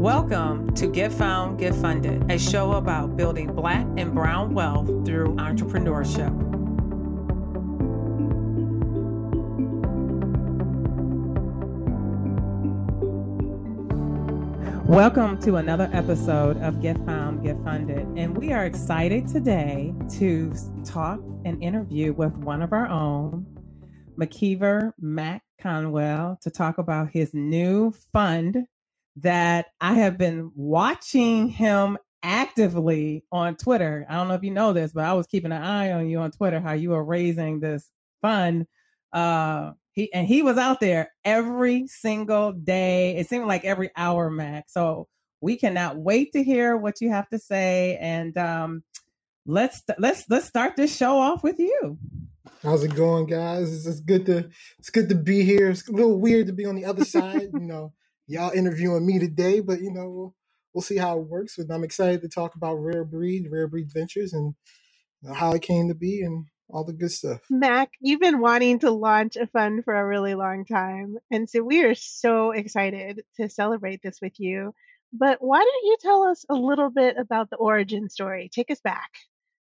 Welcome to Get Found, Get Funded, a show about building Black and Brown wealth through entrepreneurship. Welcome to another episode of Get Found, Get Funded. And we are excited today to talk and interview with one of our own, McKeever Mac Conwell, to talk about his new fund that I have been watching him actively on Twitter. I don't know if you know this, but I was keeping an eye on you on Twitter, how you were raising this fund. Uh, he and he was out there every single day. It seemed like every hour, Mac. So we cannot wait to hear what you have to say. And um, let's let's let's start this show off with you. How's it going, guys? It's, it's good to it's good to be here. It's a little weird to be on the other side, you know y'all interviewing me today, but you know, we'll, we'll see how it works. But I'm excited to talk about Rare Breed, Rare Breed Ventures, and you know, how it came to be and all the good stuff. Mac, you've been wanting to launch a fund for a really long time. And so we are so excited to celebrate this with you. But why don't you tell us a little bit about the origin story? Take us back.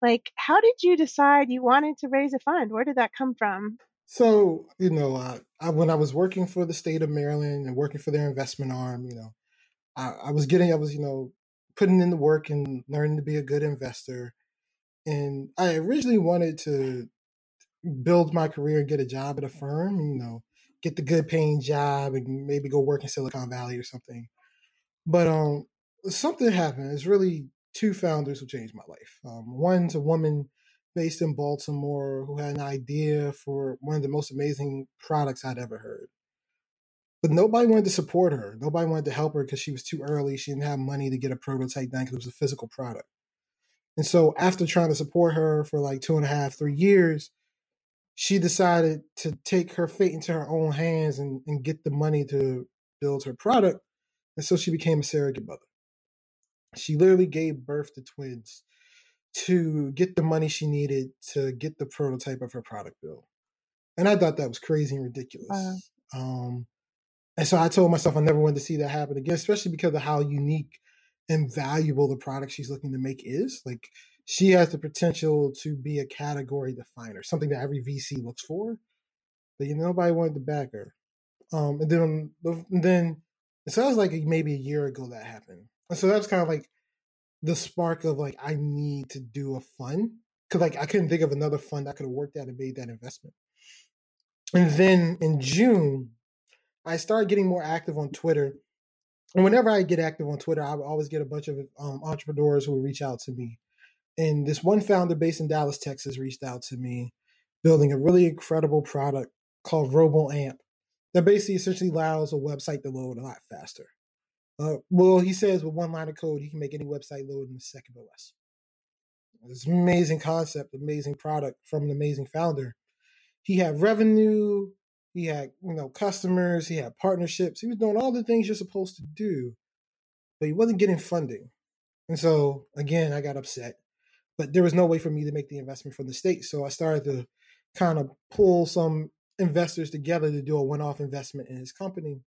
Like, how did you decide you wanted to raise a fund? Where did that come from? So, you know, uh, I, when I was working for the state of Maryland and working for their investment arm, you know, I, I was getting, I was, you know, putting in the work and learning to be a good investor. And I originally wanted to build my career and get a job at a firm, you know, get the good paying job and maybe go work in Silicon Valley or something. But um, something happened. It's really two founders who changed my life. Um, one's a woman based in Baltimore who had an idea for one of the most amazing products I'd ever heard. But nobody wanted to support her. Nobody wanted to help her because she was too early. She didn't have money to get a prototype done because it was a physical product. And so after trying to support her for like two and a half, three years, she decided to take her fate into her own hands and, and get the money to build her product. And so she became a surrogate mother. She literally gave birth to twins to get the money she needed to get the prototype of her product built. And I thought that was crazy and ridiculous. Uh-huh. Um, and so I told myself I never wanted to see that happen again, especially because of how unique and valuable the product she's looking to make is. Like she has the potential to be a category definer, something that every VC looks for. But you know, nobody wanted to back her. Um, and then, and then it sounds like maybe a year ago that happened. And so that was kind of like the spark of like I need to do a fund because like I couldn't think of another fund I could have worked at and made that investment. And then in June, I started getting more active on Twitter. And whenever I get active on Twitter, I always get a bunch of um, entrepreneurs who reach out to me. And this one founder based in Dallas, Texas, reached out to me, building a really incredible product called RoboAmp that basically essentially allows a website to load a lot faster. Uh, well, he says with one line of code, he can make any website load in a second or less. It's an amazing concept, amazing product from an amazing founder. He had revenue, he had you know customers, he had partnerships. He was doing all the things you're supposed to do, but he wasn't getting funding. And so again, I got upset. But there was no way for me to make the investment from the state, so I started to kind of pull some investors together to do a one-off investment in his company.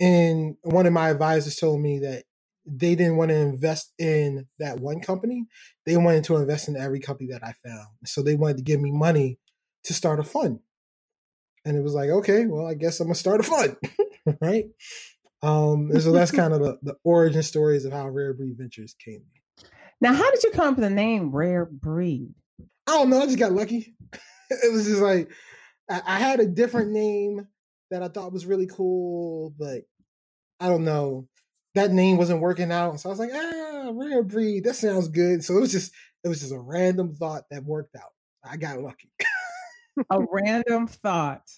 And one of my advisors told me that they didn't want to invest in that one company. They wanted to invest in every company that I found. So they wanted to give me money to start a fund. And it was like, okay, well, I guess I'm gonna start a fund, right? Um, and so that's kind of the, the origin stories of how Rare Breed Ventures came. Now, how did you come up with the name Rare Breed? I don't know. I just got lucky. it was just like I, I had a different name that I thought was really cool, but I don't know. That name wasn't working out. So I was like, ah, rare breed. That sounds good. So it was just it was just a random thought that worked out. I got lucky. a random thought.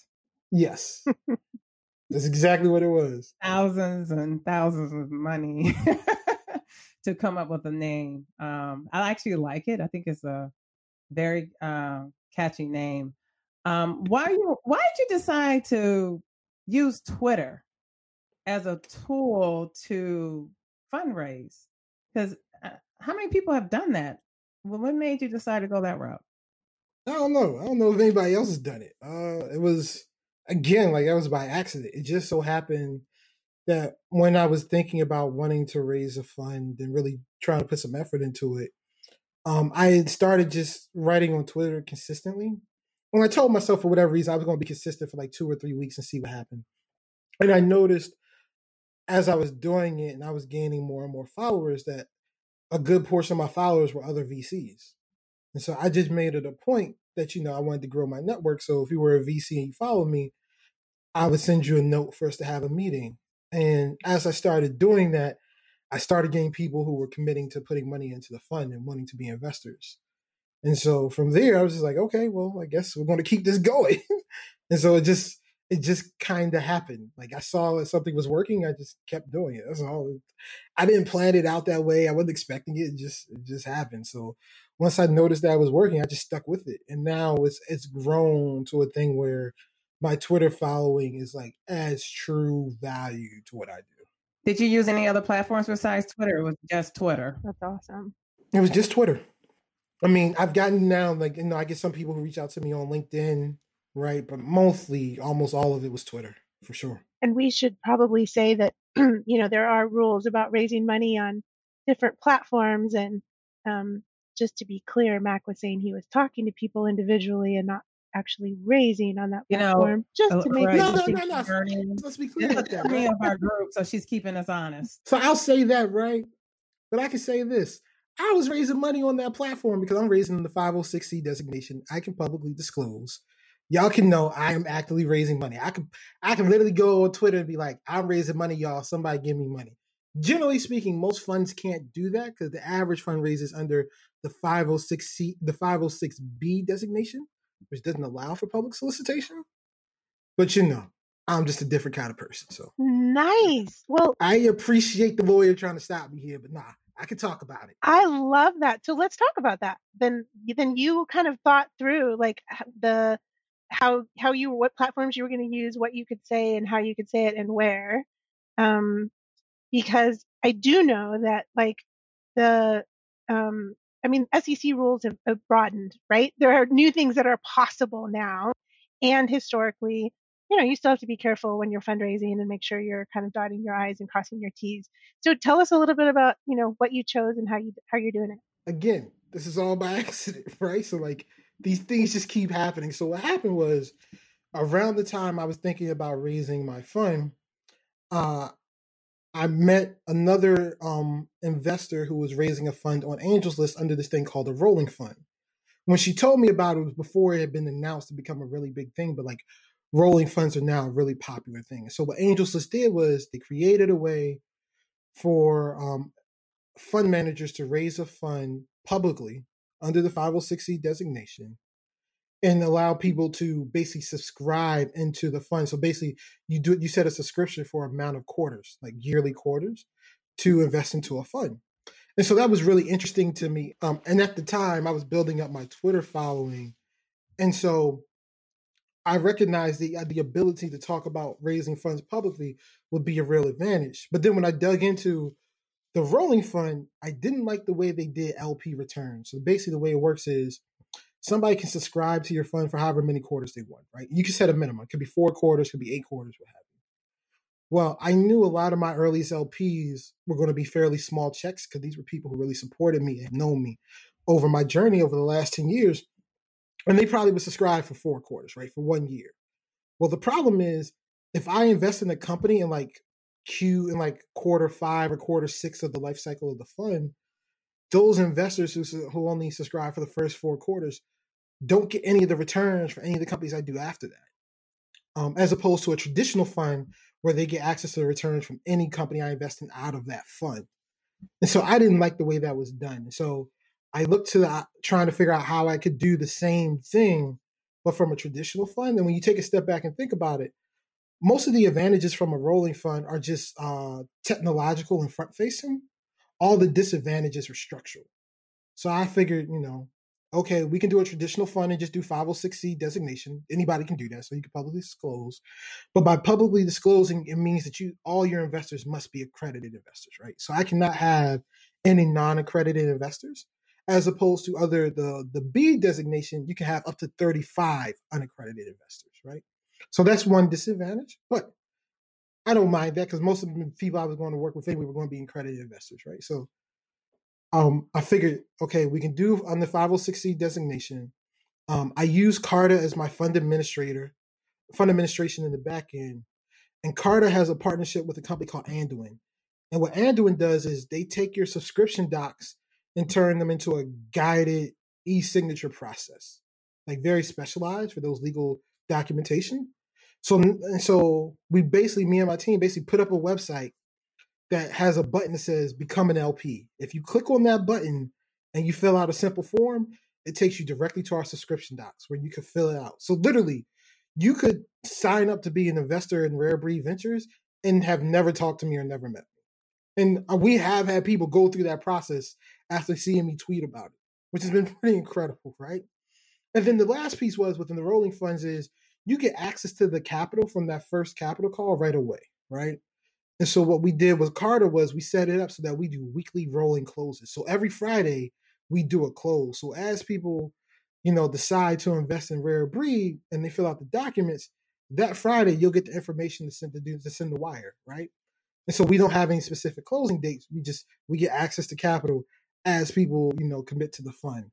Yes. That's exactly what it was. Thousands and thousands of money to come up with a name. Um, I actually like it. I think it's a very uh, catchy name. Um, why you why did you decide to use Twitter as a tool to fundraise? Because uh, how many people have done that? Well, what made you decide to go that route? I don't know. I don't know if anybody else has done it. Uh, it was again like that was by accident. It just so happened that when I was thinking about wanting to raise a fund and really trying to put some effort into it, um, I had started just writing on Twitter consistently. When I told myself for whatever reason I was going to be consistent for like two or three weeks and see what happened. And I noticed as I was doing it and I was gaining more and more followers that a good portion of my followers were other VCs. And so I just made it a point that, you know, I wanted to grow my network. So if you were a VC and you followed me, I would send you a note for us to have a meeting. And as I started doing that, I started getting people who were committing to putting money into the fund and wanting to be investors. And so from there, I was just like, okay, well, I guess we're going to keep this going. and so it just, it just kind of happened. Like I saw that something was working, I just kept doing it. That's all. I didn't plan it out that way. I wasn't expecting it. It just, it just happened. So once I noticed that it was working, I just stuck with it. And now it's, it's grown to a thing where my Twitter following is like adds true value to what I do. Did you use any other platforms besides Twitter? It was just Twitter? That's awesome. It was just Twitter. I mean, I've gotten now like you know, I get some people who reach out to me on LinkedIn, right? But mostly, almost all of it was Twitter for sure. And we should probably say that you know there are rules about raising money on different platforms, and um, just to be clear, Mac was saying he was talking to people individually and not actually raising on that You know, just uh, to make right, No, no, no, no. Let's be clear about that, three right? of our group, so she's keeping us honest. So I'll say that, right? But I can say this. I was raising money on that platform because I'm raising the 506c designation. I can publicly disclose. Y'all can know I am actively raising money. I can I can literally go on Twitter and be like, I'm raising money, y'all. Somebody give me money. Generally speaking, most funds can't do that because the average fund is under the 506c, the 506b designation, which doesn't allow for public solicitation. But you know, I'm just a different kind of person. So Nice. Well, I appreciate the lawyer trying to stop me here, but nah, I can talk about it. I love that. So let's talk about that. Then, then you kind of thought through like the how how you what platforms you were going to use, what you could say, and how you could say it, and where. Um, because I do know that like the um, I mean SEC rules have, have broadened, right? There are new things that are possible now, and historically, you know, you still have to be careful when you're fundraising and make sure you're kind of dotting your i's and crossing your t's. So tell us a little bit about you know what you chose and how you how you're doing it. Again, this is all by accident, right? So like these things just keep happening. So what happened was around the time I was thinking about raising my fund, uh, I met another um, investor who was raising a fund on Angels List under this thing called a rolling fund. When she told me about it, it was before it had been announced to become a really big thing, but like rolling funds are now a really popular thing. So what Angels List did was they created a way for um, fund managers to raise a fund publicly under the 506c designation and allow people to basically subscribe into the fund. So basically, you do you set a subscription for amount of quarters, like yearly quarters, to invest into a fund. And so that was really interesting to me. Um, and at the time, I was building up my Twitter following, and so I recognized the the ability to talk about raising funds publicly would be a real advantage. But then when I dug into the rolling fund, I didn't like the way they did LP returns. So basically, the way it works is somebody can subscribe to your fund for however many quarters they want, right? You can set a minimum. It could be four quarters, could be eight quarters, what have you. Well, I knew a lot of my earliest LPs were going to be fairly small checks because these were people who really supported me and known me over my journey over the last 10 years. And they probably would subscribe for four quarters, right? For one year. Well, the problem is if I invest in a company and like Q in like quarter five or quarter six of the life cycle of the fund, those investors who, who only subscribe for the first four quarters don't get any of the returns for any of the companies I do after that. Um, as opposed to a traditional fund where they get access to the returns from any company I invest in out of that fund. And so I didn't like the way that was done. So I looked to the, trying to figure out how I could do the same thing, but from a traditional fund. And when you take a step back and think about it, most of the advantages from a rolling fund are just uh, technological and front facing. All the disadvantages are structural. So I figured, you know, okay, we can do a traditional fund and just do 506c designation. Anybody can do that, so you can publicly disclose. But by publicly disclosing, it means that you all your investors must be accredited investors, right? So I cannot have any non-accredited investors, as opposed to other the the B designation, you can have up to 35 unaccredited investors, right? So that's one disadvantage. But I don't mind that because most of the people I was going to work with anyway were going to be accredited investors, right? So um, I figured, okay, we can do on the 506c designation. Um, I use Carta as my fund administrator, fund administration in the back end. And Carta has a partnership with a company called Anduin. And what Anduin does is they take your subscription docs and turn them into a guided e-signature process, like very specialized for those legal documentation. So, so we basically, me and my team, basically put up a website that has a button that says "Become an LP." If you click on that button and you fill out a simple form, it takes you directly to our subscription docs where you can fill it out. So, literally, you could sign up to be an investor in Rare Breed Ventures and have never talked to me or never met me. And uh, we have had people go through that process after seeing me tweet about it, which has been pretty incredible, right? And then the last piece was within the rolling funds is you get access to the capital from that first capital call right away, right? And so what we did with Carta was we set it up so that we do weekly rolling closes. So every Friday we do a close. So as people, you know, decide to invest in rare breed and they fill out the documents, that Friday you'll get the information to send to do to send the wire, right? And so we don't have any specific closing dates. We just we get access to capital as people, you know, commit to the fund.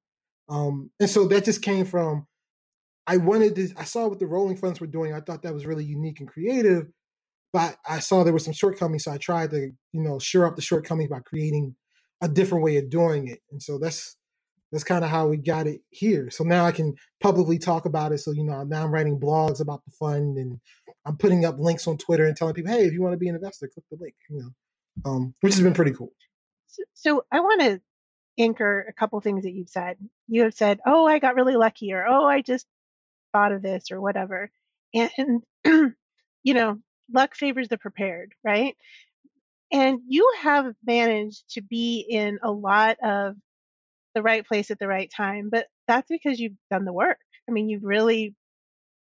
Um, and so that just came from I wanted to, I saw what the rolling funds were doing. I thought that was really unique and creative, but I saw there were some shortcomings. So I tried to, you know, shore up the shortcomings by creating a different way of doing it. And so that's, that's kind of how we got it here. So now I can publicly talk about it. So, you know, now I'm writing blogs about the fund and I'm putting up links on Twitter and telling people, hey, if you want to be an investor, click the link, you know, um, which has been pretty cool. So, so I want to anchor a couple things that you've said. You have said, "Oh, I got really lucky," or "Oh, I just thought of this," or whatever. And you know, luck favors the prepared, right? And you have managed to be in a lot of the right place at the right time, but that's because you've done the work. I mean, you've really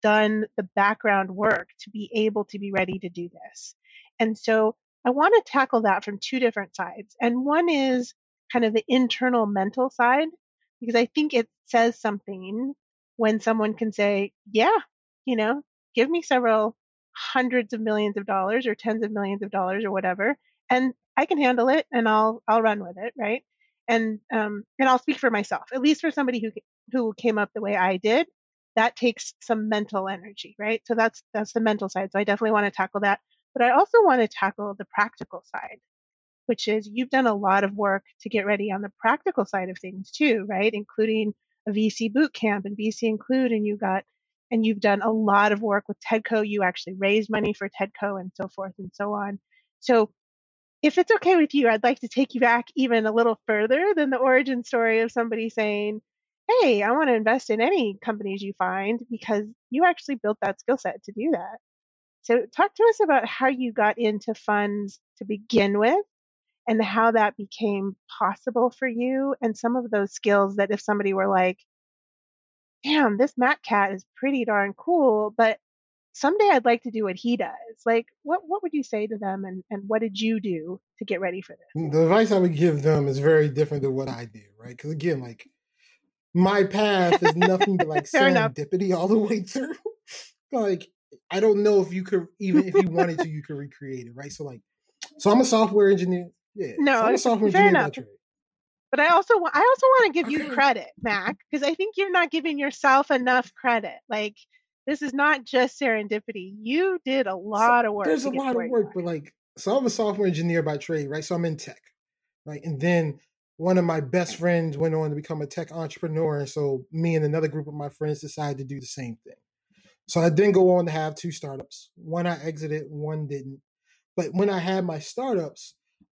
done the background work to be able to be ready to do this. And so I want to tackle that from two different sides. And one is kind of the internal mental side, because I think it says something when someone can say, yeah, you know, give me several hundreds of millions of dollars or tens of millions of dollars or whatever, and I can handle it and I'll I'll run with it, right? And um and I'll speak for myself, at least for somebody who who came up the way I did. That takes some mental energy, right? So that's that's the mental side. So I definitely want to tackle that, but I also want to tackle the practical side which is you've done a lot of work to get ready on the practical side of things too, right? Including a VC boot camp and VC Include, and you got and you've done a lot of work with TEDCO. You actually raised money for TEDCO and so forth and so on. So if it's okay with you, I'd like to take you back even a little further than the origin story of somebody saying, Hey, I want to invest in any companies you find because you actually built that skill set to do that. So talk to us about how you got into funds to begin with and how that became possible for you and some of those skills that if somebody were like, damn, this Matt cat is pretty darn cool, but someday I'd like to do what he does. Like, what, what would you say to them and, and what did you do to get ready for this? The advice I would give them is very different than what I do, right? Because again, like, my path is nothing but like serendipity all the way through. like, I don't know if you could, even if you wanted to, you could recreate it, right? So, like, so I'm a software engineer. Yeah. No, so I'm a fair enough. But I also I also want to give you credit, Mac, because I think you're not giving yourself enough credit. Like this is not just serendipity. You did a lot so, of work. There's a lot of work, but like so I'm a software engineer by trade, right? So I'm in tech. Right. And then one of my best friends went on to become a tech entrepreneur. And so me and another group of my friends decided to do the same thing. So I then go on to have two startups. One I exited, one didn't. But when I had my startups,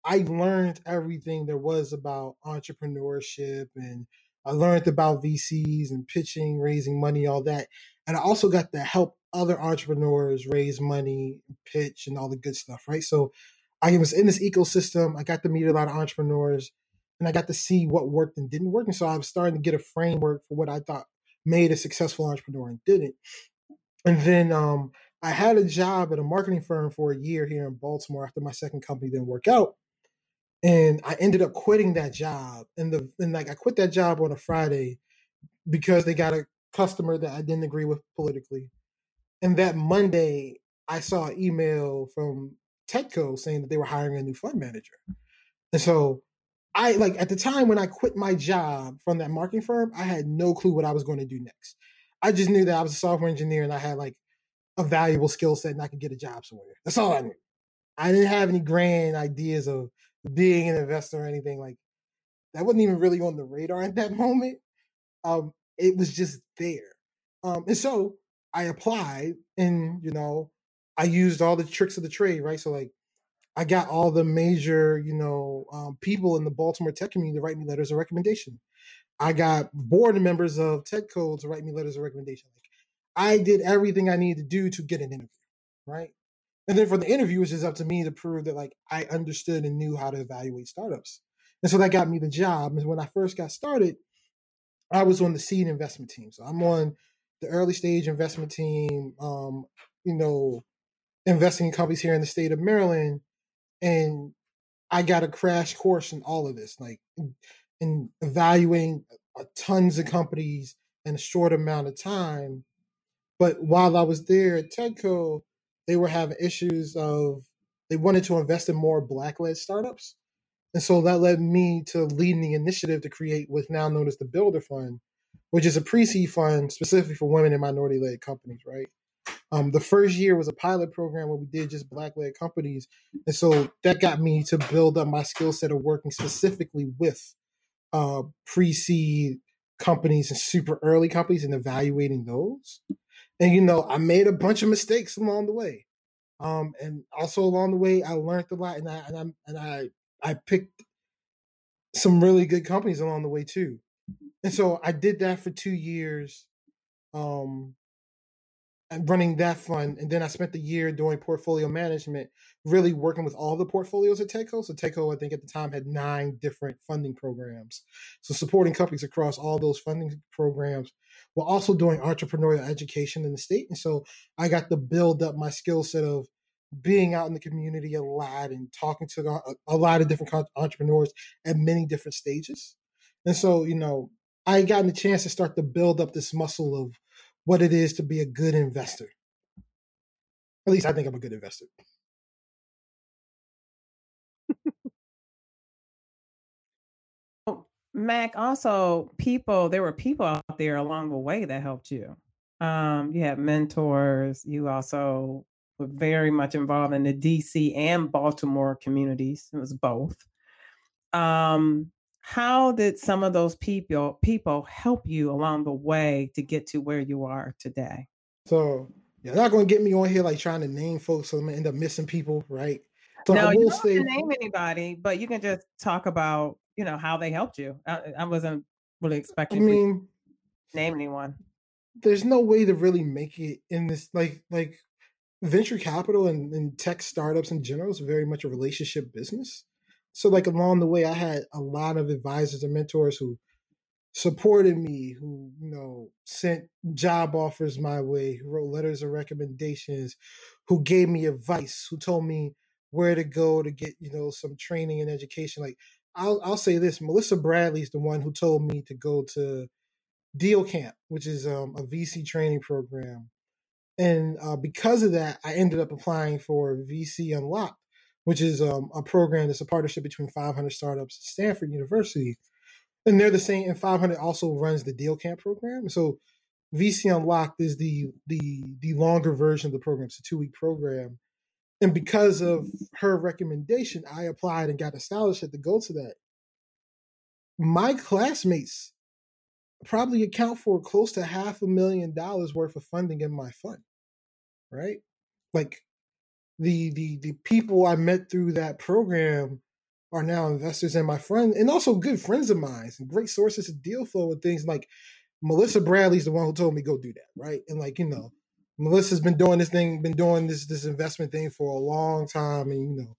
I learned everything there was about entrepreneurship and I learned about VCs and pitching, raising money, all that. And I also got to help other entrepreneurs raise money, pitch, and all the good stuff, right? So I was in this ecosystem. I got to meet a lot of entrepreneurs and I got to see what worked and didn't work. And so I was starting to get a framework for what I thought made a successful entrepreneur and didn't. And then um, I had a job at a marketing firm for a year here in Baltimore after my second company didn't work out and I ended up quitting that job. And the and like I quit that job on a Friday because they got a customer that I didn't agree with politically. And that Monday, I saw an email from Tedco saying that they were hiring a new fund manager. And so I like at the time when I quit my job from that marketing firm, I had no clue what I was going to do next. I just knew that I was a software engineer and I had like a valuable skill set and I could get a job somewhere. That's all I knew. I didn't have any grand ideas of being an investor or anything like that wasn't even really on the radar at that moment. Um, it was just there. Um, and so I applied and, you know, I used all the tricks of the trade, right? So like I got all the major, you know, um, people in the Baltimore tech community to write me letters of recommendation. I got board members of Tedco to write me letters of recommendation. Like I did everything I needed to do to get an interview, right? And then for the interview, it's just up to me to prove that like I understood and knew how to evaluate startups. And so that got me the job. And when I first got started, I was on the seed investment team. So I'm on the early stage investment team, um, you know, investing in companies here in the state of Maryland. And I got a crash course in all of this, like in, in evaluating tons of companies in a short amount of time. But while I was there at Tedco, they were having issues of they wanted to invest in more black led startups. And so that led me to leading the initiative to create what's now known as the Builder Fund, which is a pre seed fund specifically for women and minority led companies, right? Um, the first year was a pilot program where we did just black led companies. And so that got me to build up my skill set of working specifically with uh, pre seed companies and super early companies and evaluating those. And you know, I made a bunch of mistakes along the way. Um, and also along the way, I learned a lot, and I and I and I I picked some really good companies along the way too. And so I did that for two years. Um, running that fund. And then I spent the year doing portfolio management, really working with all the portfolios at Tedco. So Tedco, I think at the time had nine different funding programs. So supporting companies across all those funding programs while also doing entrepreneurial education in the state. And so I got to build up my skill set of being out in the community a lot and talking to a, lot of different entrepreneurs at many different stages. And so, you know, I had gotten a chance to start to build up this muscle of what it is to be a good investor. At least I think I'm a good investor. Mac, also people, there were people out there along the way that helped you. Um, you had mentors. You also were very much involved in the DC and Baltimore communities. It was both. Um, how did some of those people people help you along the way to get to where you are today? So you're not going to get me on here like trying to name folks, so I'm gonna end up missing people, right? So no, you don't say, name anybody, but you can just talk about you know how they helped you. I, I wasn't really expecting. I mean, name anyone. There's no way to really make it in this like like venture capital and, and tech startups in general is very much a relationship business so like along the way i had a lot of advisors and mentors who supported me who you know sent job offers my way who wrote letters of recommendations who gave me advice who told me where to go to get you know some training and education like i'll i'll say this melissa bradley is the one who told me to go to deal camp which is um, a vc training program and uh, because of that i ended up applying for vc unlocked which is um, a program that's a partnership between 500 startups at Stanford University. And they're the same, and 500 also runs the Deal Camp program. So VC Unlocked is the the the longer version of the program. It's a two week program, and because of her recommendation, I applied and got a scholarship to go to that. My classmates probably account for close to half a million dollars worth of funding in my fund, right? Like the the the people I met through that program are now investors and my friend and also good friends of mine and great sources of deal flow and things like Melissa Bradley's the one who told me go do that, right? And like, you know, Melissa's been doing this thing, been doing this this investment thing for a long time. And you know,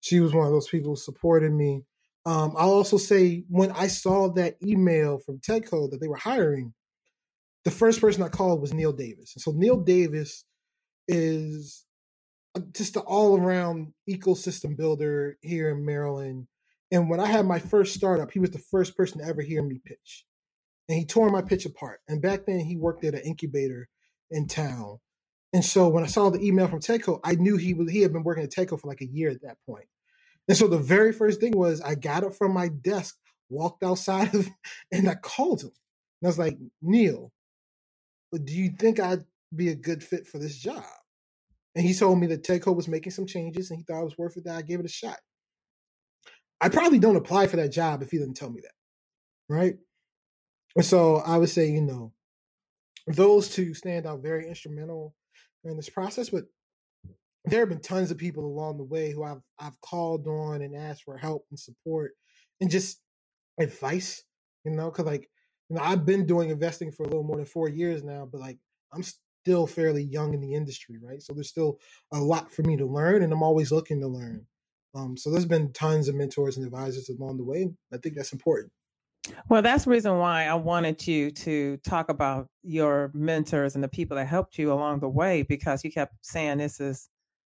she was one of those people who supported me. Um, I'll also say when I saw that email from Tedco that they were hiring, the first person I called was Neil Davis. And so Neil Davis is just an all around ecosystem builder here in Maryland. And when I had my first startup, he was the first person to ever hear me pitch. And he tore my pitch apart. And back then, he worked at an incubator in town. And so when I saw the email from Tedco, I knew he was he had been working at Tedco for like a year at that point. And so the very first thing was I got up from my desk, walked outside of, and I called him. And I was like, Neil, do you think I'd be a good fit for this job? And he told me that Tedco was making some changes and he thought it was worth it that I gave it a shot. I probably don't apply for that job if he didn't tell me that. Right. And so I would say, you know, those two stand out very instrumental in this process, but there have been tons of people along the way who I've I've called on and asked for help and support and just advice, you know, because like you know I've been doing investing for a little more than four years now, but like I'm still fairly young in the industry, right? So there's still a lot for me to learn, and I'm always looking to learn. Um, so there's been tons of mentors and advisors along the way. I think that's important. Well, that's the reason why I wanted you to talk about your mentors and the people that helped you along the way because you kept saying this is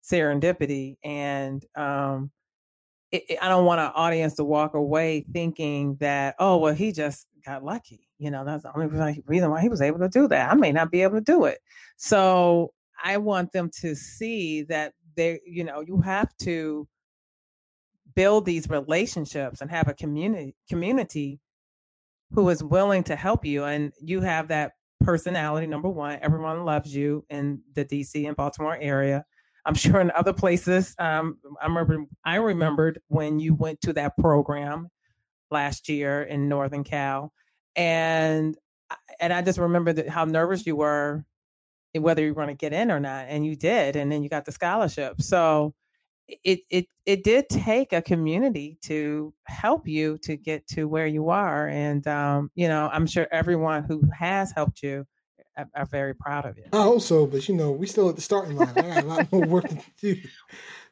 serendipity. And um, it, it, I don't want our audience to walk away thinking that, oh, well, he just got lucky. You know, that's the only reason why he was able to do that. I may not be able to do it. So I want them to see that they, you know, you have to build these relationships and have a community community who is willing to help you and you have that personality number one everyone loves you in the dc and baltimore area. I'm sure in other places um, i remember i remembered when you went to that program last year in northern cal and and i just remember how nervous you were whether you were going to get in or not and you did and then you got the scholarship. So it it it did take a community to help you to get to where you are and um, you know i'm sure everyone who has helped you are, are, very proud of you i hope so but you know we still at the starting line. I got a lot more work to do.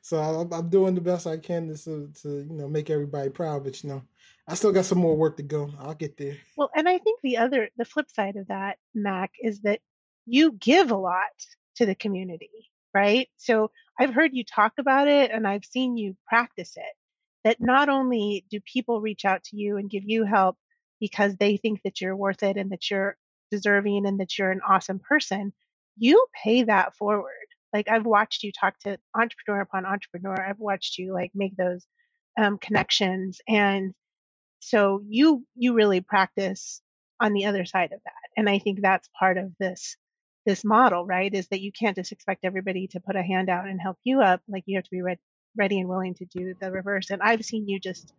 So I'm, I'm, doing the best i can to, to you know make everybody proud but you know i still got some more work to go. I'll get there. Well and i think the other the flip side of that mac is that you give a lot to the community right? So I've heard you talk about it and I've seen you practice it. That not only do people reach out to you and give you help because they think that you're worth it and that you're deserving and that you're an awesome person, you pay that forward. Like I've watched you talk to entrepreneur upon entrepreneur. I've watched you like make those um, connections, and so you you really practice on the other side of that. And I think that's part of this this model, right? Is that you can't just expect everybody to put a hand out and help you up. Like you have to be re- ready and willing to do the reverse. And I've seen you just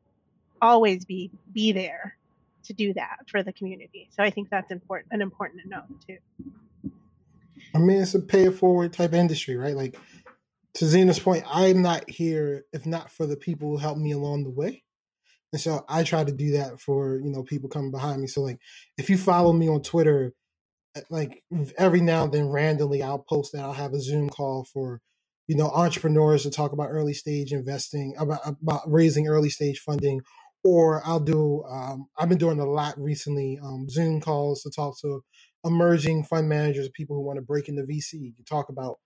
always be be there to do that for the community. So I think that's important, an important to know too. I mean, it's a pay it forward type industry, right? Like to Zena's point, I'm not here if not for the people who helped me along the way. And so I try to do that for, you know, people coming behind me. So like if you follow me on Twitter, like every now and then randomly I'll post that I'll have a Zoom call for you know entrepreneurs to talk about early stage investing about about raising early stage funding or I'll do um, I've been doing a lot recently um, Zoom calls to talk to emerging fund managers people who want to break into VC to talk about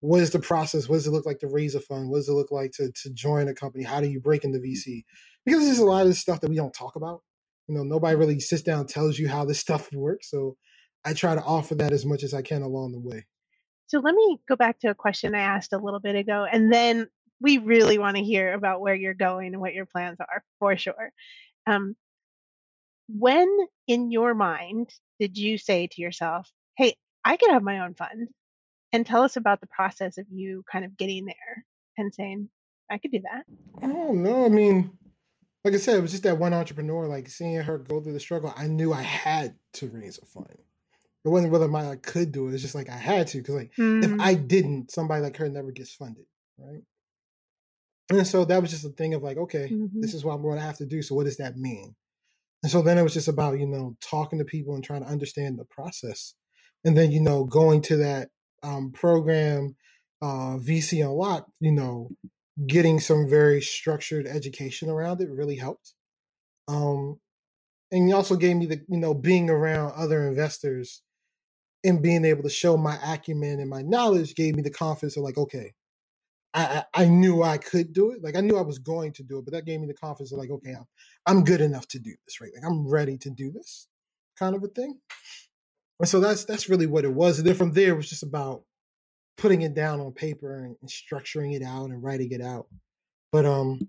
what is the process what does it look like to raise a fund what does it look like to to join a company how do you break into VC because there's a lot of stuff that we don't talk about. You know nobody really sits down and tells you how this stuff works so I try to offer that as much as I can along the way. So let me go back to a question I asked a little bit ago, and then we really want to hear about where you're going and what your plans are for sure. Um, when in your mind did you say to yourself, "Hey, I could have my own fund," and tell us about the process of you kind of getting there and saying, "I could do that." Oh no, I mean, like I said, it was just that one entrepreneur. Like seeing her go through the struggle, I knew I had to raise a fund it wasn't whether my I could do it. It's just like I had to because like mm. if I didn't, somebody like her never gets funded, right? And so that was just a thing of like, okay, mm-hmm. this is what I'm going to have to do. So what does that mean? And so then it was just about you know talking to people and trying to understand the process, and then you know going to that um, program, uh, VC Unlocked, you know, getting some very structured education around it really helped. Um, and he also gave me the you know being around other investors and being able to show my acumen and my knowledge gave me the confidence of like, okay, I, I knew I could do it. Like I knew I was going to do it, but that gave me the confidence of like, okay, I'm, I'm good enough to do this, right? Like I'm ready to do this kind of a thing. And so that's that's really what it was. And then from there it was just about putting it down on paper and, and structuring it out and writing it out. But um,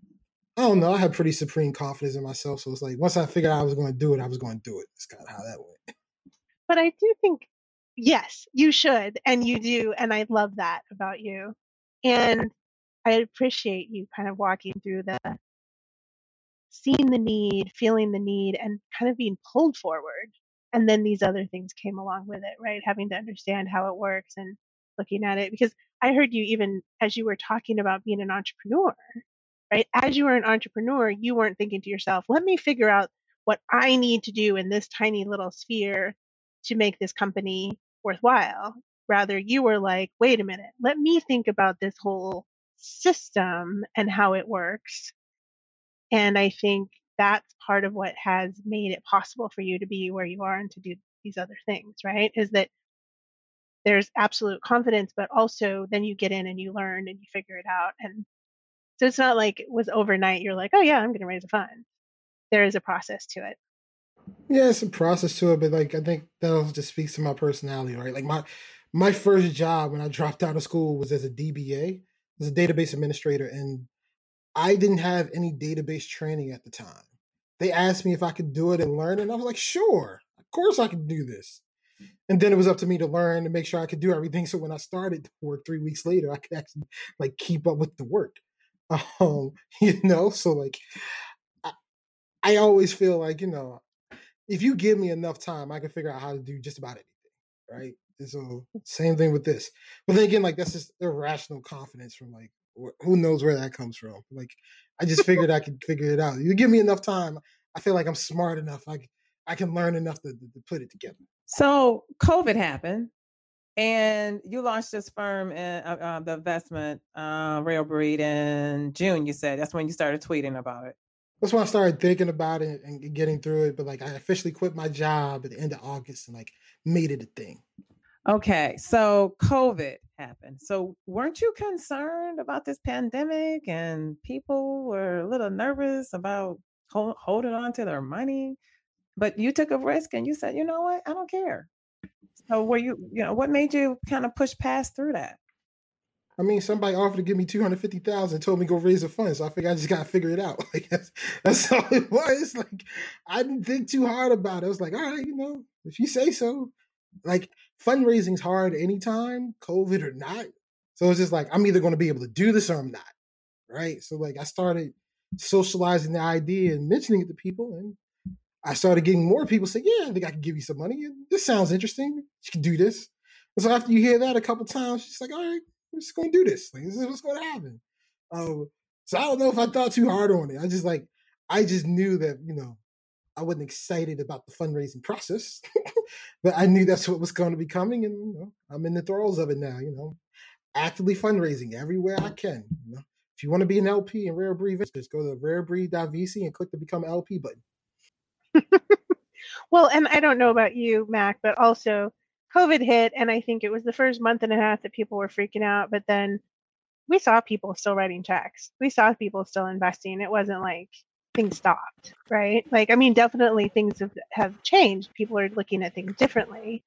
I don't know. I had pretty supreme confidence in myself, so it's like once I figured out I was going to do it, I was going to do it. That's kind of how that went. But I do think, yes, you should, and you do, and I love that about you. And I appreciate you kind of walking through the seeing the need, feeling the need, and kind of being pulled forward. And then these other things came along with it, right? Having to understand how it works and looking at it. Because I heard you even as you were talking about being an entrepreneur, right? As you were an entrepreneur, you weren't thinking to yourself, let me figure out what I need to do in this tiny little sphere to make this company worthwhile. Rather, you were like, wait a minute, let me think about this whole system and how it works. And I think that's part of what has made it possible for you to be where you are and to do these other things, right? Is that there's absolute confidence, but also then you get in and you learn and you figure it out. And so it's not like it was overnight, you're like, oh yeah, I'm going to raise a fund. There is a process to it. Yeah, it's a process to it, but like I think that also just speaks to my personality, right? Like my my first job when I dropped out of school was as a DBA, as a database administrator, and I didn't have any database training at the time. They asked me if I could do it and learn, and I was like, sure, of course I can do this. And then it was up to me to learn and make sure I could do everything. So when I started work three weeks later, I could actually like keep up with the work. Um, you know, so like I, I always feel like, you know, if you give me enough time, I can figure out how to do just about anything. Right. And so same thing with this. But then again, like that's just irrational confidence from like who knows where that comes from. Like I just figured I could figure it out. You give me enough time, I feel like I'm smart enough. I I can learn enough to, to put it together. So COVID happened, and you launched this firm in uh, uh, the investment uh, Rare in June. You said that's when you started tweeting about it. That's when I started thinking about it and getting through it. But like, I officially quit my job at the end of August and like made it a thing. Okay, so COVID happened. So weren't you concerned about this pandemic and people were a little nervous about hold, holding on to their money? But you took a risk and you said, you know what, I don't care. So were you, you know, what made you kind of push past through that? I mean, somebody offered to give me two hundred fifty thousand, told me go raise the funds. so I figured I just gotta figure it out. Like that's, that's all it was. Like I didn't think too hard about it. I was like, all right, you know, if you say so. Like fundraising's hard anytime, COVID or not. So it's just like I'm either going to be able to do this or I'm not, right? So like I started socializing the idea and mentioning it to people, and I started getting more people saying, "Yeah, I think I can give you some money. This sounds interesting. You can do this." And so after you hear that a couple times, she's like, "All right, we're just going to do this. Like this is what's going to happen." Um, so I don't know if I thought too hard on it. I just like I just knew that you know I wasn't excited about the fundraising process, but I knew that's what was going to be coming, and you know, I'm in the throes of it now. You know, actively fundraising everywhere I can. You know, if you want to be an LP in Rare Breed Ventures, go to rarebreed.vc and click the Become LP button. well, and I don't know about you, Mac, but also COVID hit, and I think it was the first month and a half that people were freaking out, but then we saw people still writing checks. We saw people still investing. It wasn't like things stopped, right? Like, I mean, definitely things have, have changed. People are looking at things differently,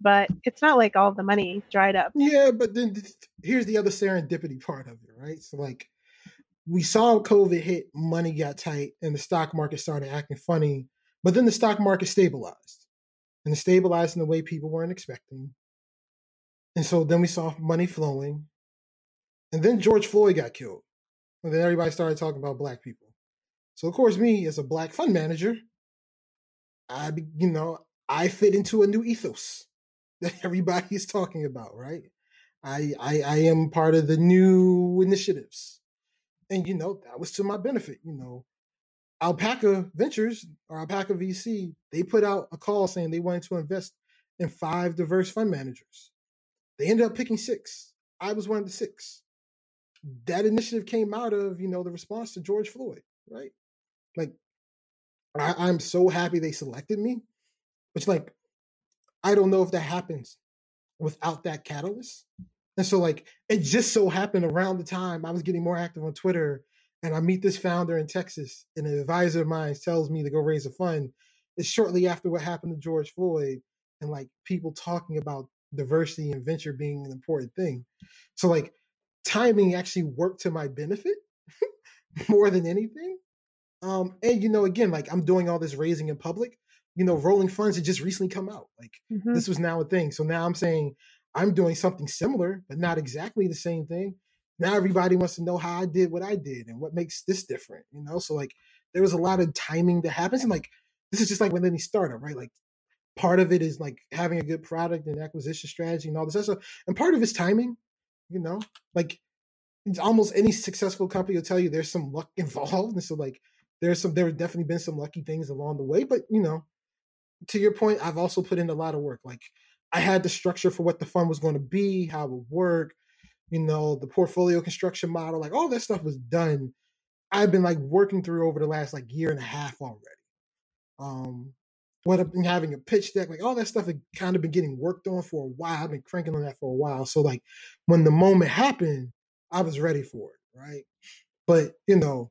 but it's not like all the money dried up. Yeah, but then here's the other serendipity part of it, right? So, like, we saw COVID hit, money got tight, and the stock market started acting funny, but then the stock market stabilized. And it stabilized in the way people weren't expecting. And so then we saw money flowing. And then George Floyd got killed. And then everybody started talking about black people. So of course, me as a black fund manager, I you know I fit into a new ethos that everybody is talking about, right? I, I I am part of the new initiatives, and you know that was to my benefit. You know, Alpaca Ventures or Alpaca VC they put out a call saying they wanted to invest in five diverse fund managers. They ended up picking six. I was one of the six. That initiative came out of you know the response to George Floyd, right? Like, I, I'm so happy they selected me. It's like, I don't know if that happens without that catalyst. And so, like, it just so happened around the time I was getting more active on Twitter and I meet this founder in Texas, and an advisor of mine tells me to go raise a fund. It's shortly after what happened to George Floyd, and like people talking about diversity and venture being an important thing. So like timing actually worked to my benefit more than anything. Um, and you know, again, like I'm doing all this raising in public. You know, rolling funds had just recently come out. Like hmm this was now a thing. So now I'm saying I'm doing something similar, but not exactly the same thing. Now everybody wants to know how I did what I did and what makes this different. You know, so like there was a lot of timing that happens, and like this is just like with any startup, right? Like part of it is like having a good product and acquisition strategy and all this other stuff, and part of it's timing. You know, like almost any successful company will tell you there's some luck involved, and so like there's some there have definitely been some lucky things along the way, but you know, to your point, I've also put in a lot of work. Like I had the structure for what the fund was going to be, how it would work, you know, the portfolio construction model, like all that stuff was done. I've been like working through over the last like year and a half already. Um, what I've been having a pitch deck, like all that stuff had kind of been getting worked on for a while. I've been cranking on that for a while. So like when the moment happened, I was ready for it, right? But you know,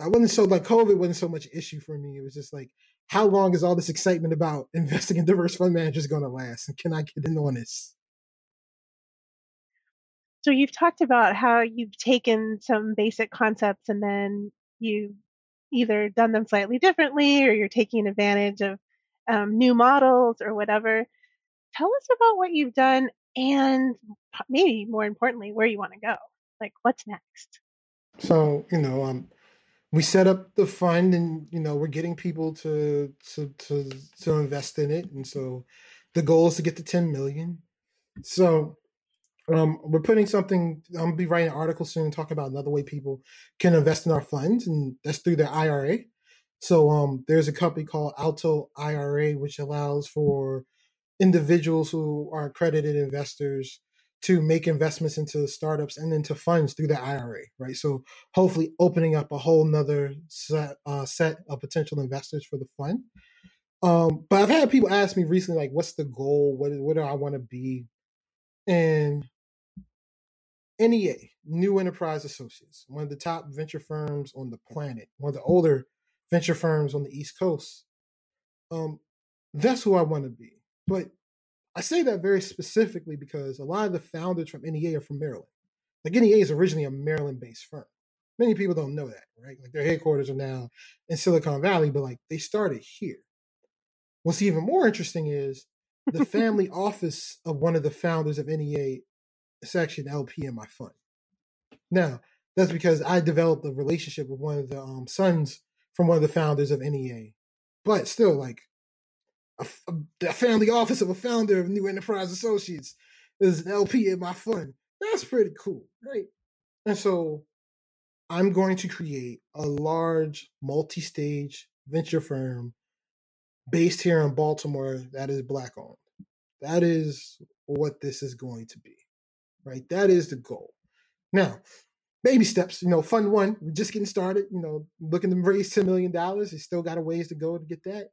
I wasn't so like COVID wasn't so much issue for me. It was just like, how long is all this excitement about investing in diverse fund managers going to last? And can I get in on this? So you've talked about how you've taken some basic concepts and then you either done them slightly differently or you're taking advantage of um, new models or whatever. Tell us about what you've done and maybe more importantly, where you want to go. Like, what's next? So you know, um, we set up the fund, and you know, we're getting people to to to to invest in it, and so the goal is to get to ten million. So um, we're putting something. I'm gonna be writing an article soon talking about another way people can invest in our funds, and that's through their IRA. So um, there's a company called Alto IRA, which allows for individuals who are accredited investors to make investments into startups and into funds through the IRA, right? So hopefully opening up a whole nother set, uh, set of potential investors for the fund. Um, but I've had people ask me recently, like, what's the goal? What, what do I want to be? And NEA, New Enterprise Associates, one of the top venture firms on the planet, one of the older venture firms on the East Coast. Um, that's who I want to be. But I say that very specifically because a lot of the founders from NEA are from Maryland. Like NEA is originally a Maryland-based firm. Many people don't know that, right? Like their headquarters are now in Silicon Valley, but like they started here. What's even more interesting is the family office of one of the founders of NEA an LP in my fund. Now, that's because I developed a relationship with one of the um, sons from one of the founders of NEA. But still, like a, a- the family office of a founder of New Enterprise Associates is an LP in my fund. That's pretty cool, right? And so I'm going to create a large multi-stage venture firm based here in Baltimore that is black owned. That is what this is going to be, right? That is the goal. Now, baby steps, you know, fund one, we're just getting started, you know, looking to raise $10 million. We still got a ways to go to get that.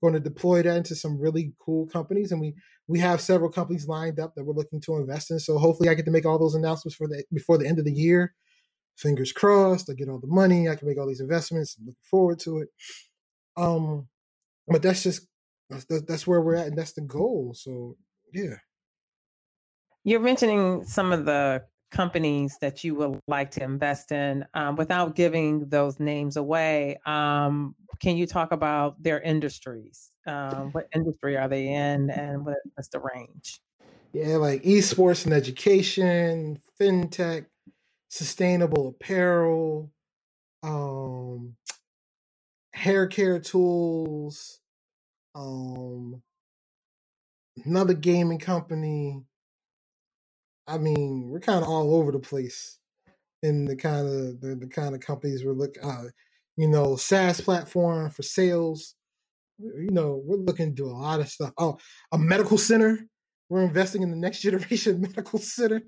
We're Going to deploy that into some really cool companies. And we we have several companies lined up that we're looking to invest in. So hopefully I get to make all those announcements for the before the end of the year. Fingers crossed, I get all the money, I can make all these investments. I'm looking forward to it. Um, but that's just that's, that's where we're at, and that's the goal. So yeah. You're mentioning some of the companies that you would like to invest in um, without giving those names away. Um, can you talk about their industries? Um, what industry are they in, and what, what's the range? Yeah, like esports and education, fintech, sustainable apparel, um, hair care tools, um, another gaming company. I mean, we're kind of all over the place in the kind of the, the kind of companies we're looking. Uh, you know, SaaS platform for sales. You know, we're looking to do a lot of stuff. Oh, a medical center. We're investing in the next generation medical center.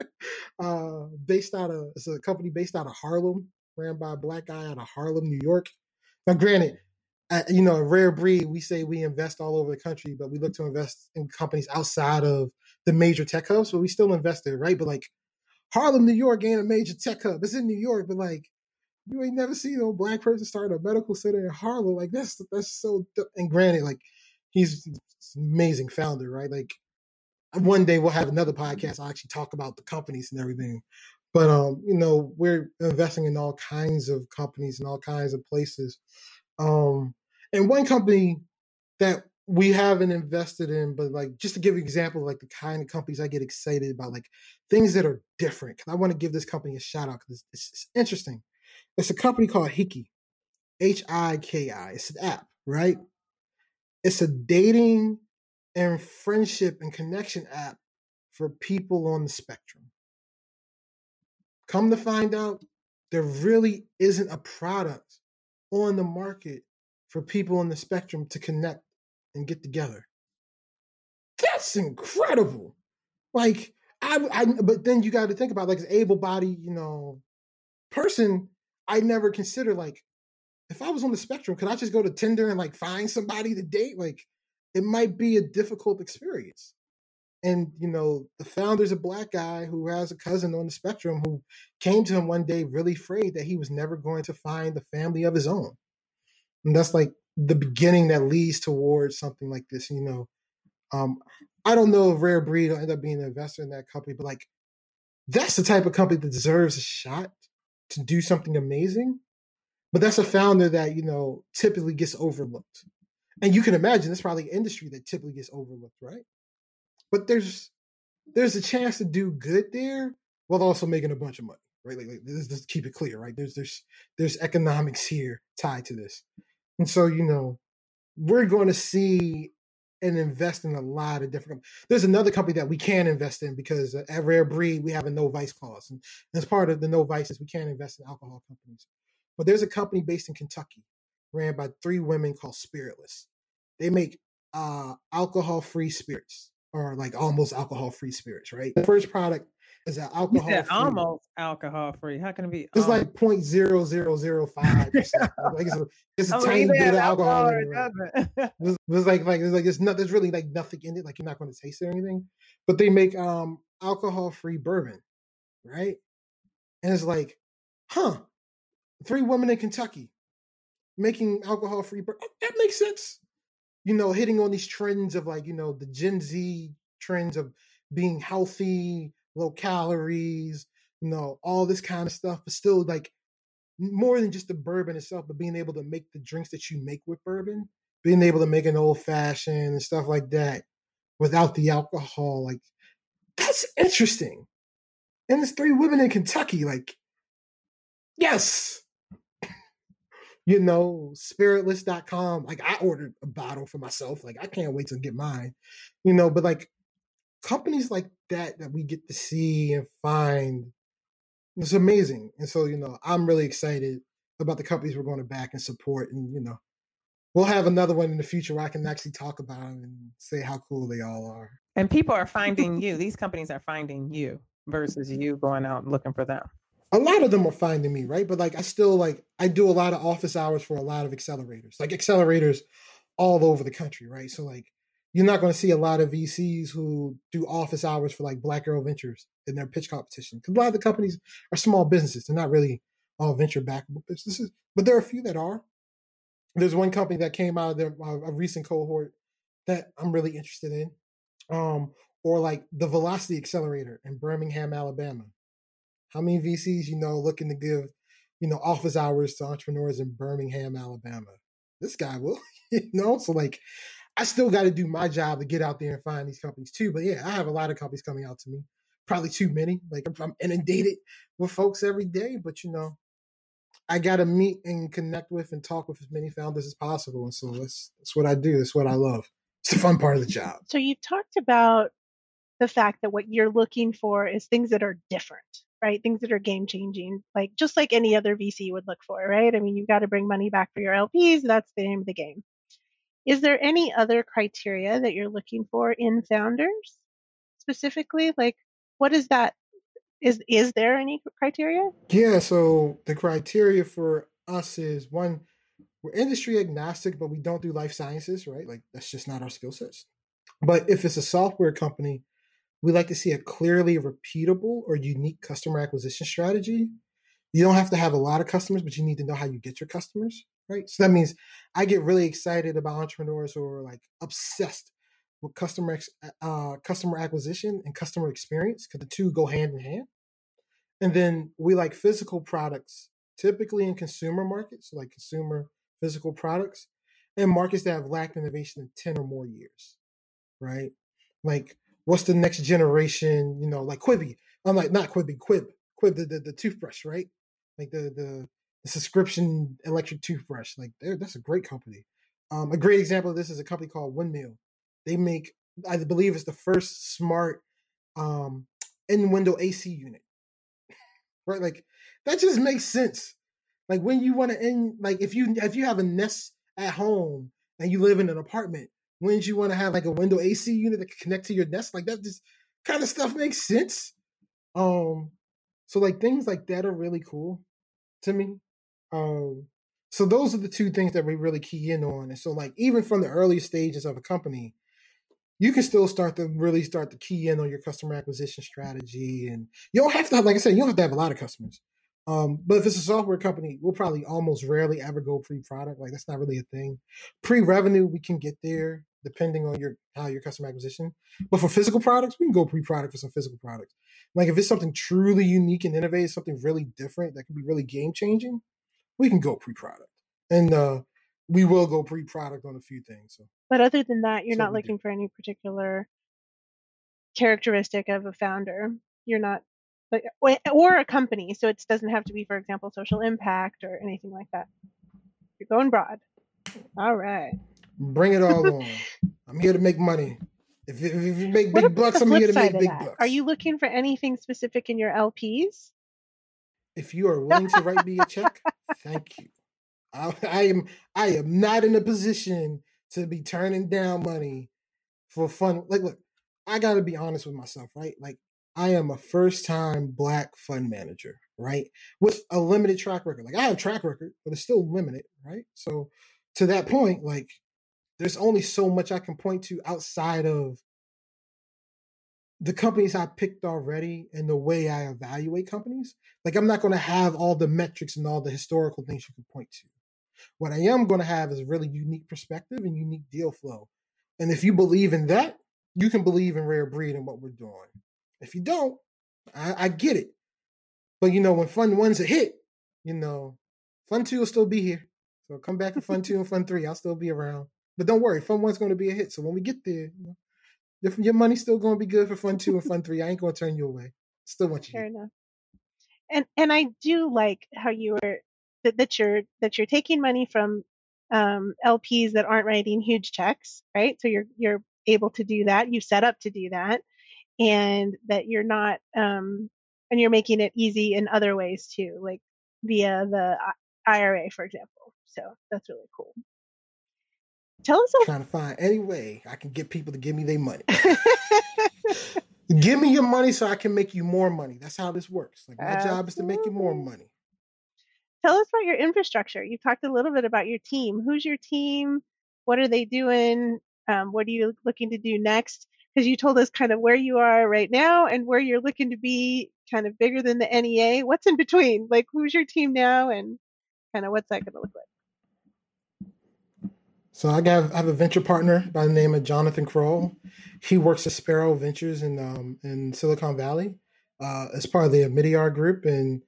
uh, based out of it's a company based out of Harlem, ran by a black guy out of Harlem, New York. Now, granted, you know, a rare breed. We say we invest all over the country, but we look to invest in companies outside of the major tech hubs. But we still invest there, right? But like Harlem, New York, ain't a major tech hub. It's in New York, but like you ain't never seen a black person start a medical center in Harlem. Like that's that's so. And granted, like he's amazing founder, right? Like one day we'll have another podcast. I'll actually talk about the companies and everything. But um, you know, we're investing in all kinds of companies and all kinds of places. Um, and one company that we haven't invested in, but like just to give an example, like the kind of companies I get excited about, like things that are different. Cause I want to give this company a shout out because it's, it's, interesting. It's a company called Hiki, H I K I. It's an app, right? It's a dating and friendship and connection app for people on the spectrum. Come to find out, there really isn't a product on the market for people on the spectrum to connect and get together. That's incredible. Like I, I but then you got to think about like an able-bodied, you know, person. I never consider like if I was on the spectrum, could I just go to Tinder and like find somebody to date? Like it might be a difficult experience. And you know, the founder's a black guy who has a cousin on the spectrum who came to him one day really afraid that he was never going to find the family of his own. And that's like the beginning that leads towards something like this. You know, um, I don't know if Rare Breed will end up being an investor in that company, but like that's the type of company that deserves a shot to do something amazing. But that's a founder that you know typically gets overlooked, and you can imagine that's probably an industry that typically gets overlooked, right? But there's there's a chance to do good there while also making a bunch of money, right? Like, like let's, keep it clear, right? There's there's there's economics here tied to this. And so, you know, we're going to see and invest in a lot of different. There's another company that we can invest in because at Rare Breed we have a no vice clause, and as part of the no vices, we can't invest in alcohol companies. But there's a company based in Kentucky, ran by three women called Spiritless. They make uh, alcohol-free spirits, or like almost alcohol-free spirits. Right. The first product is that alcohol said almost alcohol free. How can it be? It's like point zero zero zero five. Like it's a, it's a tiny bit of alcohol. It, it's, it's like like it's like it's not. There's really like nothing in it. Like you're not going to taste it or anything. But they make um alcohol free bourbon, right? And it's like, huh? Three women in Kentucky making alcohol free bourbon. That makes sense. You know, hitting on these trends of like you know the Gen Z trends of being healthy low calories, you know, all this kind of stuff, but still like more than just the bourbon itself, but being able to make the drinks that you make with bourbon, being able to make an old fashioned and stuff like that without the alcohol, like that's interesting. And there's three women in Kentucky, like, yes. You know, spiritless.com. Like I ordered a bottle for myself. Like I can't wait to get mine. You know, but like companies like that that we get to see and find it's amazing and so you know i'm really excited about the companies we're going to back and support and you know we'll have another one in the future where i can actually talk about them and say how cool they all are. And people are finding you these companies are finding you versus you going out and looking for them. A lot of them are finding me right? But like i still like i do a lot of office hours for a lot of accelerators like accelerators all over the country right? So like you're not going to see a lot of VCs who do office hours for like Black Girl Ventures in their pitch competition because a lot of the companies are small businesses. They're not really all venture backable businesses, but there are a few that are. There's one company that came out of their, a recent cohort that I'm really interested in, um, or like the Velocity Accelerator in Birmingham, Alabama. How many VCs you know looking to give, you know, office hours to entrepreneurs in Birmingham, Alabama? This guy will, you know. So like, I still got to do my job to get out there and find these companies too. But yeah, I have a lot of companies coming out to me. Probably too many. Like I'm inundated with folks every day, but you know, I got to meet and connect with and talk with as many founders as possible. And so that's that's what I do. That's what I love. It's the fun part of the job. So you've talked about the fact that what you're looking for is things that are different, right? Things that are game changing, like just like any other VC would look for, right? I mean, you've got to bring money back for your LPs. That's the name of the game. Is there any other criteria that you're looking for in founders specifically? Like, what is that? Is is there any criteria? Yeah, so the criteria for us is one, we're industry agnostic, but we don't do life sciences, right? Like that's just not our skill sets. But if it's a software company, we like to see a clearly repeatable or unique customer acquisition strategy. You don't have to have a lot of customers, but you need to know how you get your customers right? So that means I get really excited about entrepreneurs who are like obsessed with customer uh, customer acquisition and customer experience because the two go hand in hand. And then we like physical products, typically in consumer markets, so like consumer physical products, and markets that have lacked innovation in 10 or more years, right? Like, what's the next generation, you know, like Quibi. I'm like, not Quibi, Quib, Quip, the, the, the toothbrush, right? Like the, the, the subscription electric toothbrush. Like, that's a great company. Um, a great example of this is a company called Windmill. They make, I believe, it's the first smart um, in window AC unit. right? Like that just makes sense. Like when you want to end, like if you if you have a Nest at home and you live in an apartment, wouldn't you want to have like a window AC unit that can connect to your Nest? Like that just kind of stuff makes sense. Um, so like things like that are really cool to me. Um, so those are the two things that we really key in on. And so like even from the early stages of a company, you can still start to really start to key in on your customer acquisition strategy. And you don't have to, like I said, you don't have to have a lot of customers. Um, but if it's a software company, we'll probably almost rarely ever go pre-product. Like that's not really a thing. Pre-revenue, we can get there depending on your how your customer acquisition. But for physical products, we can go pre-product for some physical products. Like if it's something truly unique and innovative, something really different that can be really game changing, we can go pre-product. And uh, we will go pre-product on a few things. So. But other than that, you're not looking do. for any particular characteristic of a founder. You're not like or a company. So it doesn't have to be, for example, social impact or anything like that. You're going broad. All right. Bring it all on. I'm here to make money. If, if, if you make big bucks, I'm here to make big bucks. Are you looking for anything specific in your LPs? If you are willing to write me a check, thank you. I, I am I am not in a position to be turning down money for fun. Like, look, I got to be honest with myself, right? Like, I am a first time black fund manager, right? With a limited track record. Like, I have a track record, but it's still limited, right? So, to that point, like, there's only so much I can point to outside of the companies I picked already and the way I evaluate companies. Like, I'm not going to have all the metrics and all the historical things you can point to. What I am going to have is a really unique perspective and unique deal flow. And if you believe in that, you can believe in rare breed and what we're doing. If you don't, I, I get it. But you know, when Fund One's a hit, you know, Fund Two will still be here. So come back to Fund Two and Fund Three. I'll still be around. But don't worry, Fund One's going to be a hit. So when we get there, you know, your, your money's still going to be good for Fund Two and Fund Three. I ain't going to turn you away. Still want you. Fair enough. And and I do like how you were that, that you're that you're taking money from um, LPs that aren't writing huge checks, right? So you're you're able to do that. You set up to do that, and that you're not um, and you're making it easy in other ways too, like via the IRA, for example. So that's really cool. Tell us. A- trying to find any way I can get people to give me their money. give me your money so I can make you more money. That's how this works. Like my Absolutely. job is to make you more money tell us about your infrastructure. You talked a little bit about your team. Who's your team? What are they doing? Um, what are you looking to do next? Because you told us kind of where you are right now and where you're looking to be kind of bigger than the NEA. What's in between? Like, who's your team now and kind of what's that going to look like? So I I have a venture partner by the name of Jonathan Kroll. He works at Sparrow Ventures in um, in Silicon Valley uh, as part of the Omidyar Group, and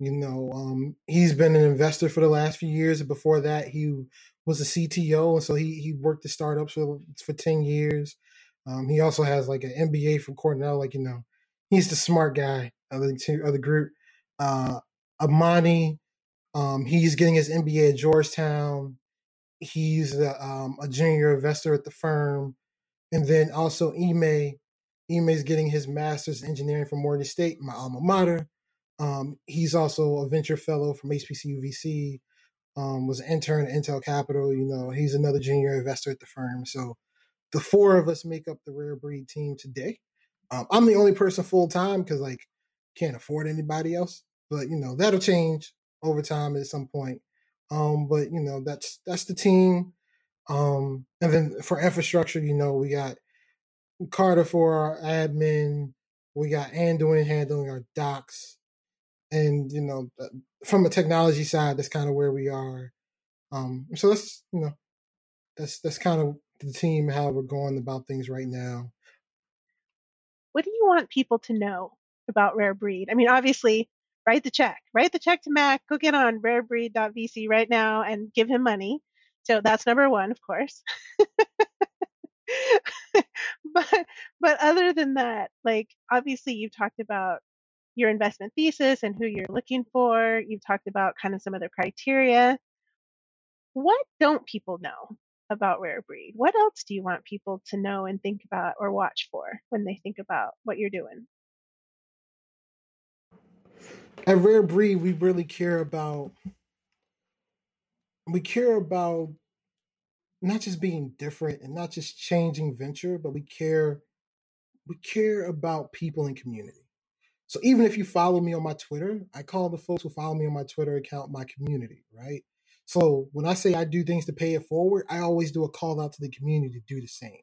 you know, um, he's been an investor for the last few years. Before that, he was a CTO, and so he he worked at startups for for ten years. Um, he also has like an MBA from Cornell. Like you know, he's the smart guy of the of the group. Uh, Amani, um, he's getting his MBA at Georgetown. He's a, um, a junior investor at the firm, and then also Ime. Ime's getting his master's in engineering from Morgan State, my alma mater. Um, he's also a venture fellow from HBCU VC. Um, was an intern at Intel Capital. You know, he's another junior investor at the firm. So the four of us make up the rare breed team today. Um, I'm the only person full time because like can't afford anybody else. But you know that'll change over time at some point. Um, but you know that's that's the team. Um, and then for infrastructure, you know we got Carta for our admin. We got Anduin handling our docs and you know from a technology side that's kind of where we are um so that's you know that's that's kind of the team how we're going about things right now. What do you want people to know about Rare Breed? I mean, obviously, write the check. Write the check to Mac. Go get on rarebreed.vc right now and give him money. So that's number one, of course. but but other than that, like obviously you've talked about your investment thesis and who you're looking for. You've talked about kind of some other criteria. What don't people know about Rare Breed? What else do you want people to know and think about or watch for when they think about what you're doing? At Rare Breed, we really care about we care about not just being different and not just changing venture, but we care we care about people and community. So even if you follow me on my Twitter, I call the folks who follow me on my Twitter account my community, right? So when I say I do things to pay it forward, I always do a call out to the community to do the same,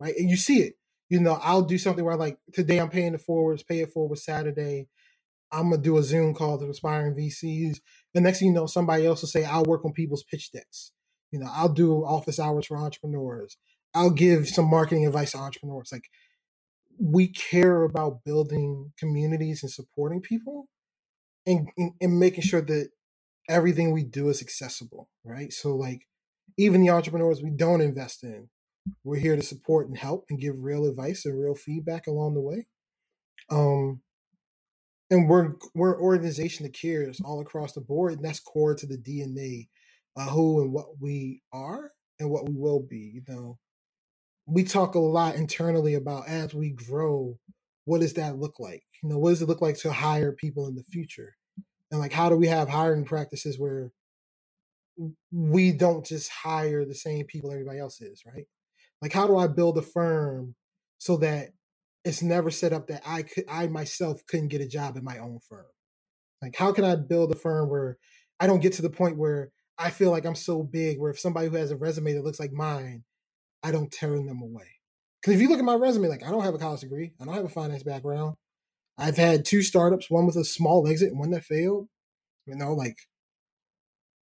right? And you see it. You know, I'll do something where I like today I'm paying the forwards, pay it forward Saturday. I'm gonna do a Zoom call to aspiring VCs. The next thing you know, somebody else will say, I'll work on people's pitch decks. You know, I'll do office hours for entrepreneurs. I'll give some marketing advice to entrepreneurs. Like we care about building communities and supporting people and, and, and making sure that everything we do is accessible, right? So like even the entrepreneurs we don't invest in, we're here to support and help and give real advice and real feedback along the way. Um and we're we're an organization that cares all across the board, and that's core to the DNA, uh, who and what we are and what we will be. You know, we talk a lot internally about as we grow, what does that look like? You know, what does it look like to hire people in the future? and like how do we have hiring practices where we don't just hire the same people everybody else is right like how do i build a firm so that it's never set up that i could i myself couldn't get a job in my own firm like how can i build a firm where i don't get to the point where i feel like i'm so big where if somebody who has a resume that looks like mine i don't turn them away because if you look at my resume like i don't have a college degree i don't have a finance background I've had two startups, one with a small exit and one that failed. You know, like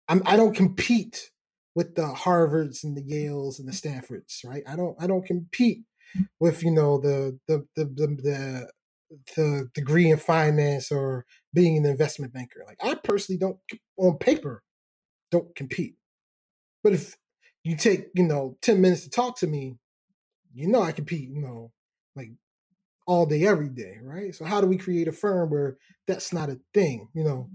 I'm I don't compete with the Harvards and the Yales and the Stanfords, right? I don't I don't compete with, you know, the the the the, the, the degree in finance or being an investment banker. Like I personally don't on paper don't compete. But if you take, you know, 10 minutes to talk to me, you know I compete, you know, like all day, every day, right? So how do we create a firm where that's not a thing? You know,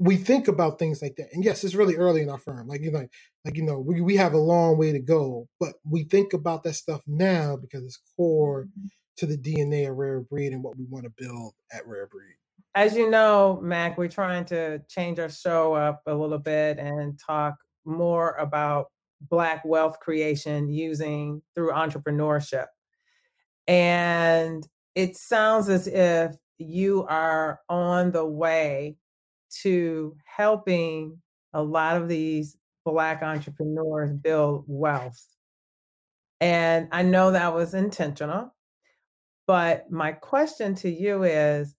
we think about things like that. And yes, it's really early in our firm. Like you know, like you know, we, we have a long way to go, but we think about that stuff now because it's core mm-hmm. to the DNA of Rare Breed and what we want to build at Rare Breed. As you know, Mac, we're trying to change our show up a little bit and talk more about Black wealth creation using through entrepreneurship. And it sounds as if you are on the way to helping a lot of these Black entrepreneurs build wealth. And I know that was intentional. But my question to you is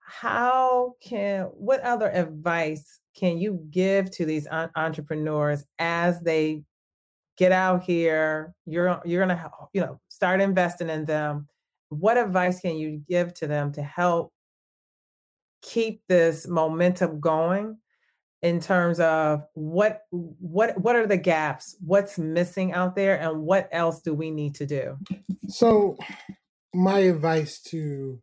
how can, what other advice can you give to these entrepreneurs as they get out here you're you're going to you know start investing in them what advice can you give to them to help keep this momentum going in terms of what what what are the gaps what's missing out there and what else do we need to do so my advice to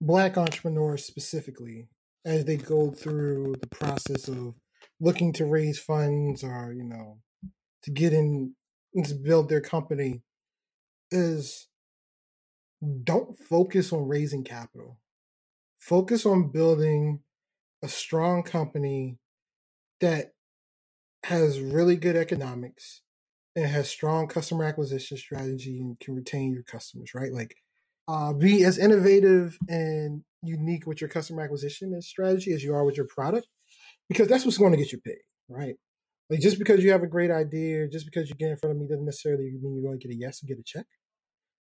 black entrepreneurs specifically as they go through the process of looking to raise funds or you know to get in to build their company is don't focus on raising capital. Focus on building a strong company that has really good economics and has strong customer acquisition strategy and can retain your customers, right? Like uh, be as innovative and unique with your customer acquisition and strategy as you are with your product, because that's what's going to get you paid, right? Like just because you have a great idea, just because you get in front of me doesn't necessarily mean you're going to get a yes and get a check.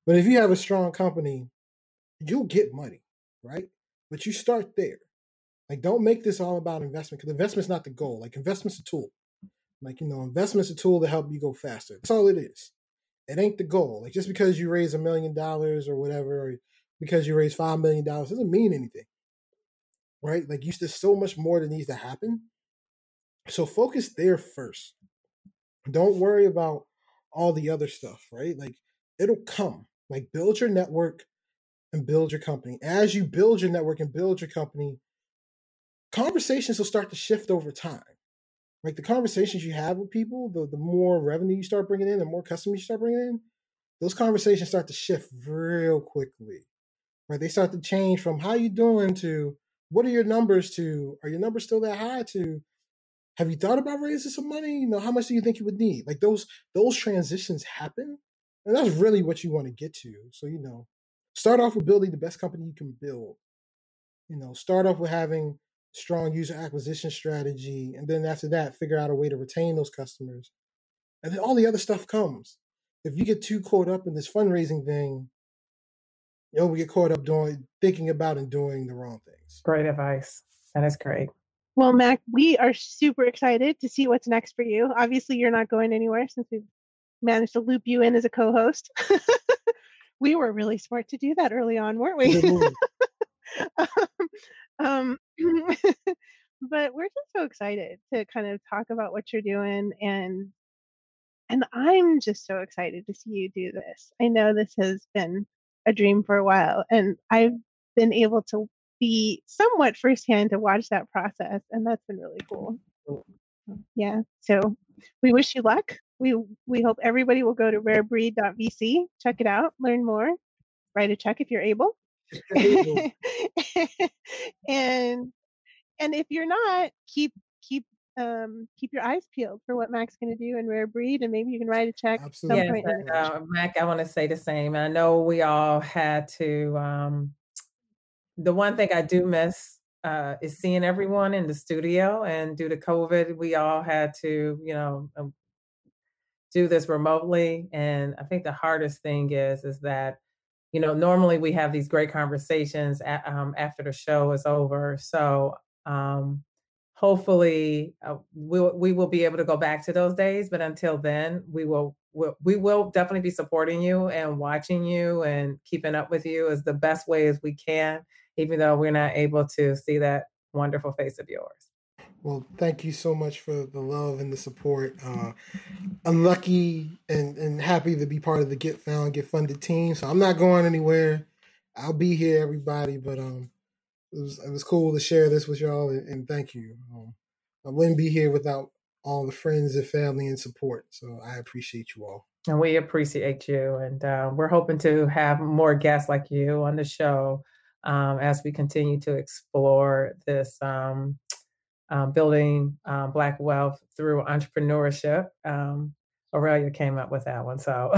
But if you have a strong company, you'll get money, right? But you start there. Like don't make this all about investment because investment's not the goal. Like investment's a tool. Like, you know, investment's a tool to help you go faster. That's all it is. It ain't the goal. Like just because you raise a million dollars or whatever, or because you raise five million dollars doesn't mean anything. Right? Like you there's so much more that needs to happen. So focus there first. Don't worry about all the other stuff, right? Like it'll come. Like build your network and build your company. As you build your network and build your company, conversations will start to shift over time. Like the conversations you have with people, the, the more revenue you start bringing in, the more customers you start bringing in, those conversations start to shift real quickly. Right? They start to change from how you doing to what are your numbers to are your numbers still that high to have you thought about raising some money? You know, how much do you think you would need? Like those those transitions happen. And that's really what you want to get to. So, you know, start off with building the best company you can build. You know, start off with having strong user acquisition strategy, and then after that, figure out a way to retain those customers. And then all the other stuff comes. If you get too caught up in this fundraising thing, you know, we get caught up doing thinking about and doing the wrong things. Great advice. That is great. Well, Mac, we are super excited to see what's next for you. Obviously, you're not going anywhere since we've managed to loop you in as a co-host. we were really smart to do that early on, weren't we? Mm-hmm. um, um but we're just so excited to kind of talk about what you're doing and and I'm just so excited to see you do this. I know this has been a dream for a while and I've been able to be somewhat firsthand to watch that process and that's been really cool. Mm-hmm. Yeah. So we wish you luck. We we hope everybody will go to rarebreed.vc, check it out, learn more, write a check if you're able. and and if you're not, keep keep um, keep your eyes peeled for what Mac's going to do in Rare Breed, and maybe you can write a check. Absolutely. Yes, uh, Mac, I want to say the same. I know we all had to. Um, the one thing I do miss uh, is seeing everyone in the studio, and due to COVID, we all had to, you know, um, do this remotely. And I think the hardest thing is is that you know, normally we have these great conversations at, um, after the show is over. So um, hopefully uh, we, we will be able to go back to those days. But until then, we will we'll, we will definitely be supporting you and watching you and keeping up with you as the best way as we can, even though we're not able to see that wonderful face of yours. Well, thank you so much for the love and the support. Uh, I'm lucky and, and happy to be part of the Get Found, Get Funded team. So I'm not going anywhere. I'll be here, everybody. But um, it was it was cool to share this with y'all, and, and thank you. Um, I wouldn't be here without all the friends and family and support. So I appreciate you all. And we appreciate you. And uh, we're hoping to have more guests like you on the show um, as we continue to explore this um, um, building um, Black wealth through entrepreneurship. Um, Aurelia came up with that one. So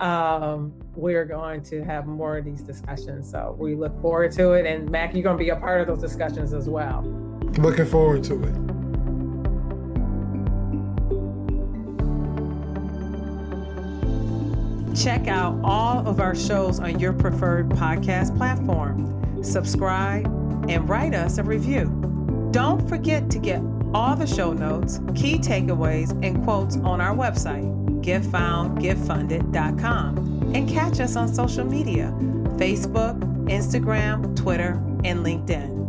um, we're going to have more of these discussions. So we look forward to it. And Mac, you're going to be a part of those discussions as well. Looking forward to it. Check out all of our shows on your preferred podcast platform. Subscribe and write us a review. Don't forget to get all the show notes, key takeaways, and quotes on our website, getfoundgetfunded.com, and catch us on social media Facebook, Instagram, Twitter, and LinkedIn.